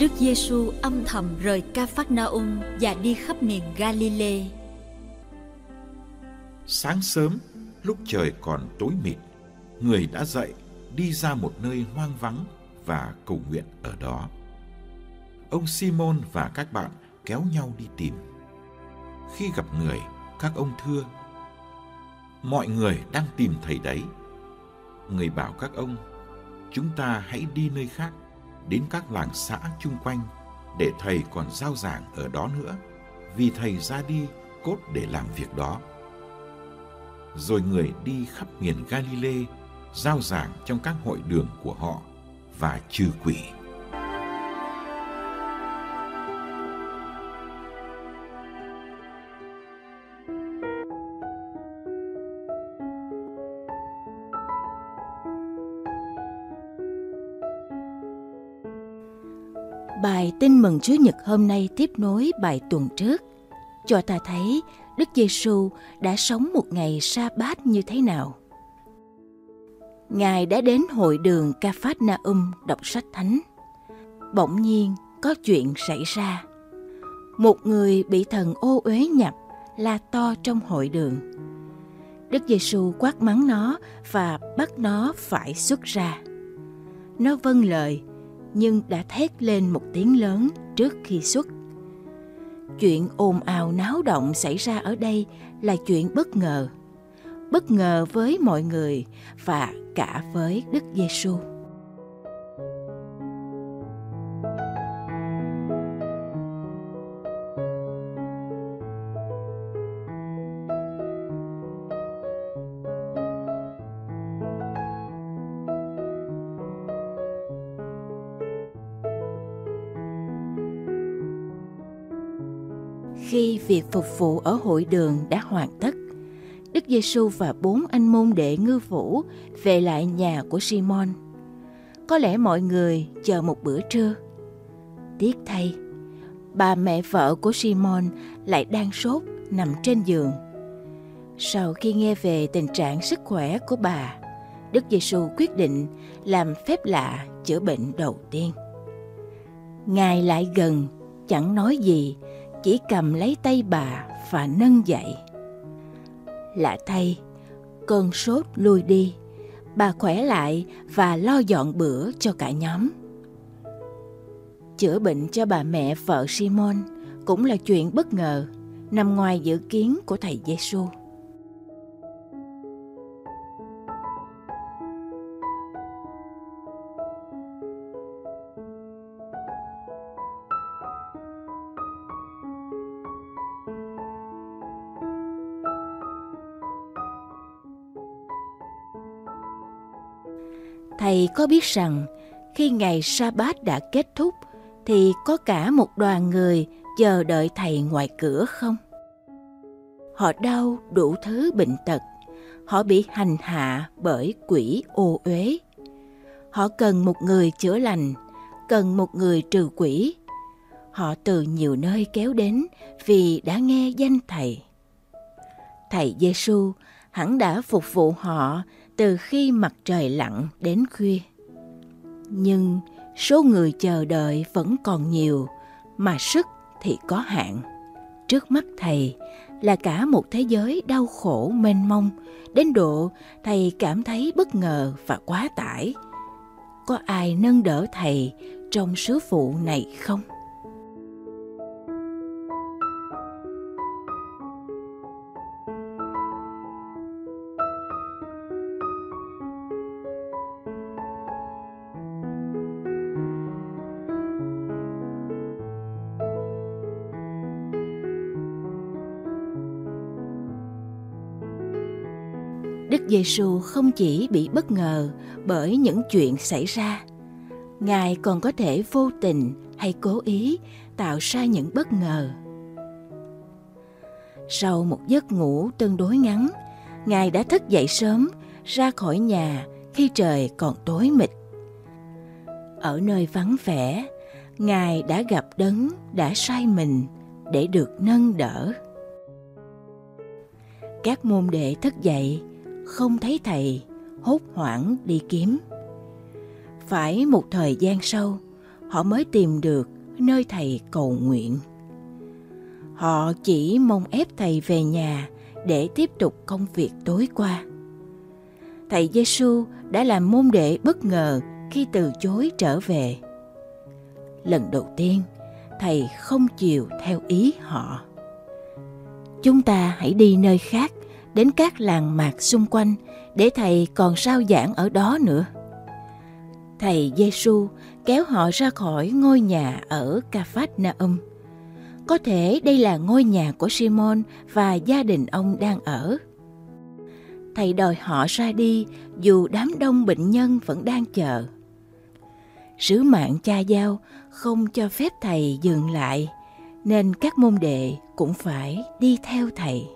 Đức Giêsu âm thầm rời Ca-phác-na-um và đi khắp miền Galilee. Sáng sớm, lúc trời còn tối mịt, người đã dậy đi ra một nơi hoang vắng và cầu nguyện ở đó. Ông Simon và các bạn kéo nhau đi tìm. Khi gặp người, các ông thưa, mọi người đang tìm thầy đấy. Người bảo các ông, chúng ta hãy đi nơi khác, đến các làng xã chung quanh, để thầy còn giao giảng ở đó nữa, vì thầy ra đi cốt để làm việc đó. Rồi người đi khắp miền Galilee, giao giảng trong các hội đường của họ và trừ quỷ. Tin mừng Chúa Nhật hôm nay tiếp nối bài tuần trước, cho ta thấy Đức Giêsu đã sống một ngày sa bát như thế nào. Ngài đã đến hội đường Ca Phát Na Um đọc sách thánh. Bỗng nhiên có chuyện xảy ra. Một người bị thần ô uế nhập la to trong hội đường. Đức Giêsu quát mắng nó và bắt nó phải xuất ra. Nó vâng lời nhưng đã thét lên một tiếng lớn trước khi xuất. Chuyện ồn ào náo động xảy ra ở đây là chuyện bất ngờ. Bất ngờ với mọi người và cả với Đức Giêsu. Khi việc phục vụ ở hội đường đã hoàn tất, Đức Giêsu và bốn anh môn đệ ngư phủ về lại nhà của Simon. Có lẽ mọi người chờ một bữa trưa. Tiếc thay, bà mẹ vợ của Simon lại đang sốt nằm trên giường. Sau khi nghe về tình trạng sức khỏe của bà, Đức Giêsu quyết định làm phép lạ chữa bệnh đầu tiên. Ngài lại gần, chẳng nói gì, chỉ cầm lấy tay bà và nâng dậy. Lạ thay, cơn sốt lui đi, bà khỏe lại và lo dọn bữa cho cả nhóm. Chữa bệnh cho bà mẹ vợ Simon cũng là chuyện bất ngờ, nằm ngoài dự kiến của thầy Giêsu. Thầy có biết rằng khi ngày sa bát đã kết thúc thì có cả một đoàn người chờ đợi thầy ngoài cửa không? Họ đau đủ thứ bệnh tật, họ bị hành hạ bởi quỷ ô uế. Họ cần một người chữa lành, cần một người trừ quỷ. Họ từ nhiều nơi kéo đến vì đã nghe danh thầy. Thầy Giêsu hẳn đã phục vụ họ từ khi mặt trời lặn đến khuya. Nhưng số người chờ đợi vẫn còn nhiều, mà sức thì có hạn. Trước mắt thầy là cả một thế giới đau khổ mênh mông, đến độ thầy cảm thấy bất ngờ và quá tải. Có ai nâng đỡ thầy trong sứ phụ này không? Giêsu không chỉ bị bất ngờ bởi những chuyện xảy ra, Ngài còn có thể vô tình hay cố ý tạo ra những bất ngờ. Sau một giấc ngủ tương đối ngắn, Ngài đã thức dậy sớm ra khỏi nhà khi trời còn tối mịt. Ở nơi vắng vẻ, Ngài đã gặp đấng đã sai mình để được nâng đỡ. Các môn đệ thức dậy không thấy thầy, hốt hoảng đi kiếm. Phải một thời gian sau, họ mới tìm được nơi thầy cầu nguyện. Họ chỉ mong ép thầy về nhà để tiếp tục công việc tối qua. Thầy Giêsu đã làm môn đệ bất ngờ khi từ chối trở về. Lần đầu tiên, thầy không chịu theo ý họ. Chúng ta hãy đi nơi khác, đến các làng mạc xung quanh để thầy còn sao giảng ở đó nữa. Thầy Giêsu kéo họ ra khỏi ngôi nhà ở Capernaum. Có thể đây là ngôi nhà của Simon và gia đình ông đang ở. Thầy đòi họ ra đi dù đám đông bệnh nhân vẫn đang chờ. Sứ mạng cha giao không cho phép thầy dừng lại, nên các môn đệ cũng phải đi theo thầy.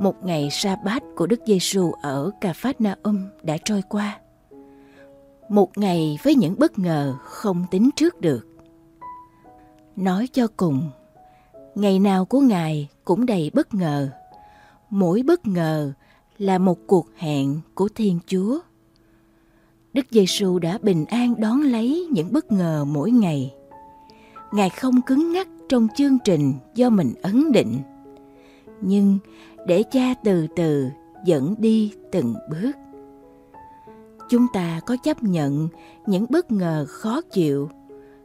Một ngày sa bát của Đức Giêsu ở Cà Phát Na Um đã trôi qua. Một ngày với những bất ngờ không tính trước được. Nói cho cùng, ngày nào của Ngài cũng đầy bất ngờ. Mỗi bất ngờ là một cuộc hẹn của Thiên Chúa. Đức Giêsu đã bình an đón lấy những bất ngờ mỗi ngày. Ngài không cứng ngắc trong chương trình do mình ấn định. Nhưng để cha từ từ dẫn đi từng bước. Chúng ta có chấp nhận những bất ngờ khó chịu,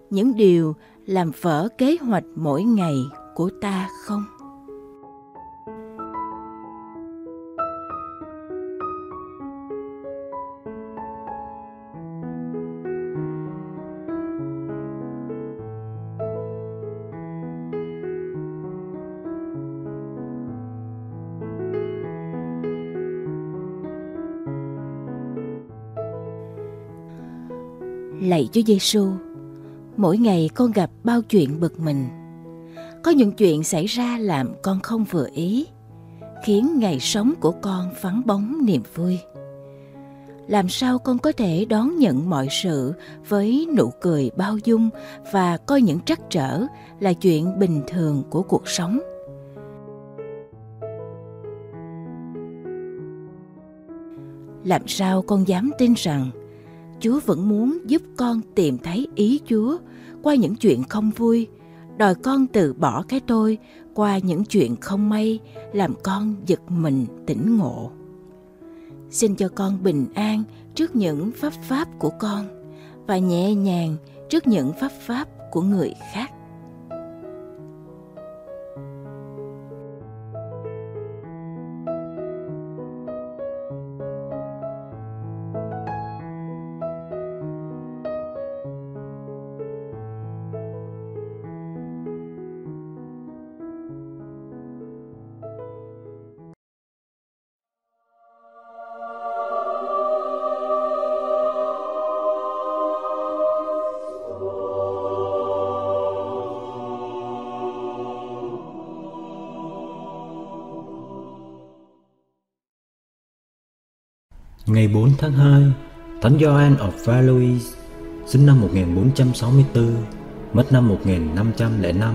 những điều làm vỡ kế hoạch mỗi ngày của ta không? Lạy Chúa Giêsu, mỗi ngày con gặp bao chuyện bực mình. Có những chuyện xảy ra làm con không vừa ý, khiến ngày sống của con vắng bóng niềm vui. Làm sao con có thể đón nhận mọi sự với nụ cười bao dung và coi những trắc trở là chuyện bình thường của cuộc sống? Làm sao con dám tin rằng Chúa vẫn muốn giúp con tìm thấy ý Chúa qua những chuyện không vui, đòi con từ bỏ cái tôi qua những chuyện không may làm con giật mình tỉnh ngộ. Xin cho con bình an trước những pháp pháp của con và nhẹ nhàng trước những pháp pháp của người khác. Ngày 4 tháng 2, Thánh Gioan of Valois, sinh năm 1464, mất năm 1505.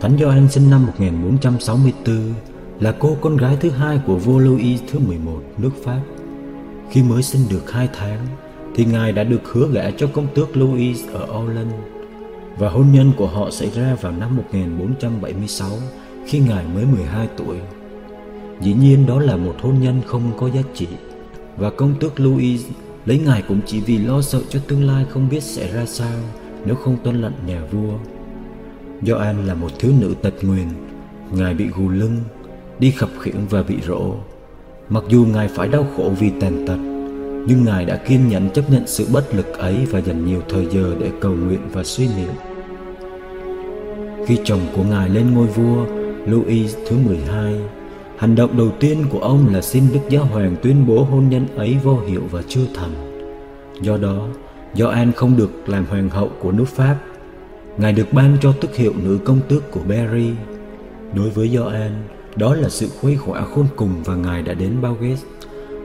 Thánh Gioan sinh năm 1464 là cô con gái thứ hai của vua Louis thứ 11 nước Pháp. Khi mới sinh được hai tháng, thì ngài đã được hứa gả cho công tước Louis ở Orleans và hôn nhân của họ xảy ra vào năm 1476 khi ngài mới 12 tuổi. Dĩ nhiên đó là một hôn nhân không có giá trị. Và công tước Louis lấy ngài cũng chỉ vì lo sợ cho tương lai không biết sẽ ra sao Nếu không tuân lệnh nhà vua. Gioan là một thiếu nữ tật nguyền Ngài bị gù lưng, đi khập khiễng và bị rỗ. Mặc dù ngài phải đau khổ vì tàn tật Nhưng ngài đã kiên nhẫn chấp nhận sự bất lực ấy Và dành nhiều thời giờ để cầu nguyện và suy niệm. Khi chồng của ngài lên ngôi vua Louis thứ 12 Hành động đầu tiên của ông là xin Đức Giáo Hoàng tuyên bố hôn nhân ấy vô hiệu và chưa thành. Do đó, Gioan không được làm hoàng hậu của nước Pháp. Ngài được ban cho tước hiệu nữ công tước của Berry. Đối với Gioan, Đó là sự khuây khỏa khôn cùng và Ngài đã đến Baugés.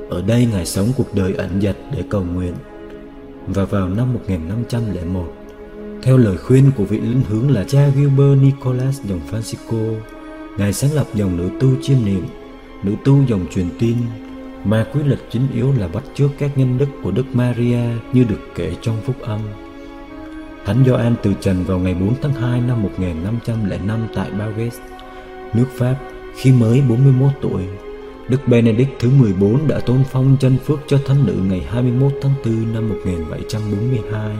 Ở đây Ngài sống cuộc đời ẩn dật để cầu nguyện. Và vào năm 1501, theo lời khuyên của vị linh hướng là cha Gilbert Nicholas dòng Francisco, Ngài sáng lập dòng nữ tu chiêm niệm, nữ tu dòng truyền tin, mà quy lực chính yếu là bắt chước các nhân đức của Đức Maria như được kể trong phúc âm. Thánh Gioan từ trần vào ngày 4 tháng 2 năm 1505 tại Bages, nước Pháp khi mới 41 tuổi. Đức Benedict thứ 14 đã tôn phong chân phước cho thánh nữ ngày 21 tháng 4 năm 1742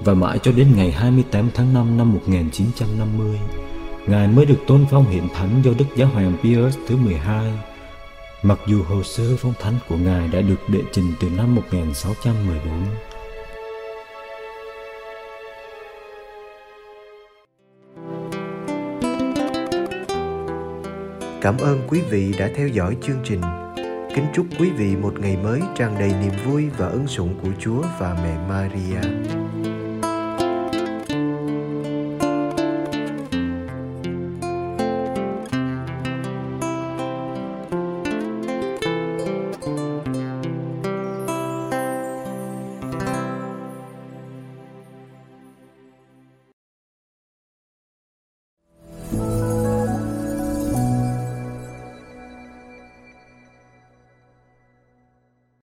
và mãi cho đến ngày 28 tháng 5 năm 1950, Ngài mới được tôn phong hiện thánh do Đức Giáo hoàng Pius thứ 12 mặc dù hồ sơ phong thánh của Ngài đã được đệ trình từ năm 1614. Cảm ơn quý vị đã theo dõi chương trình. Kính chúc quý vị một ngày mới tràn đầy niềm vui và ân sủng của Chúa và mẹ Maria.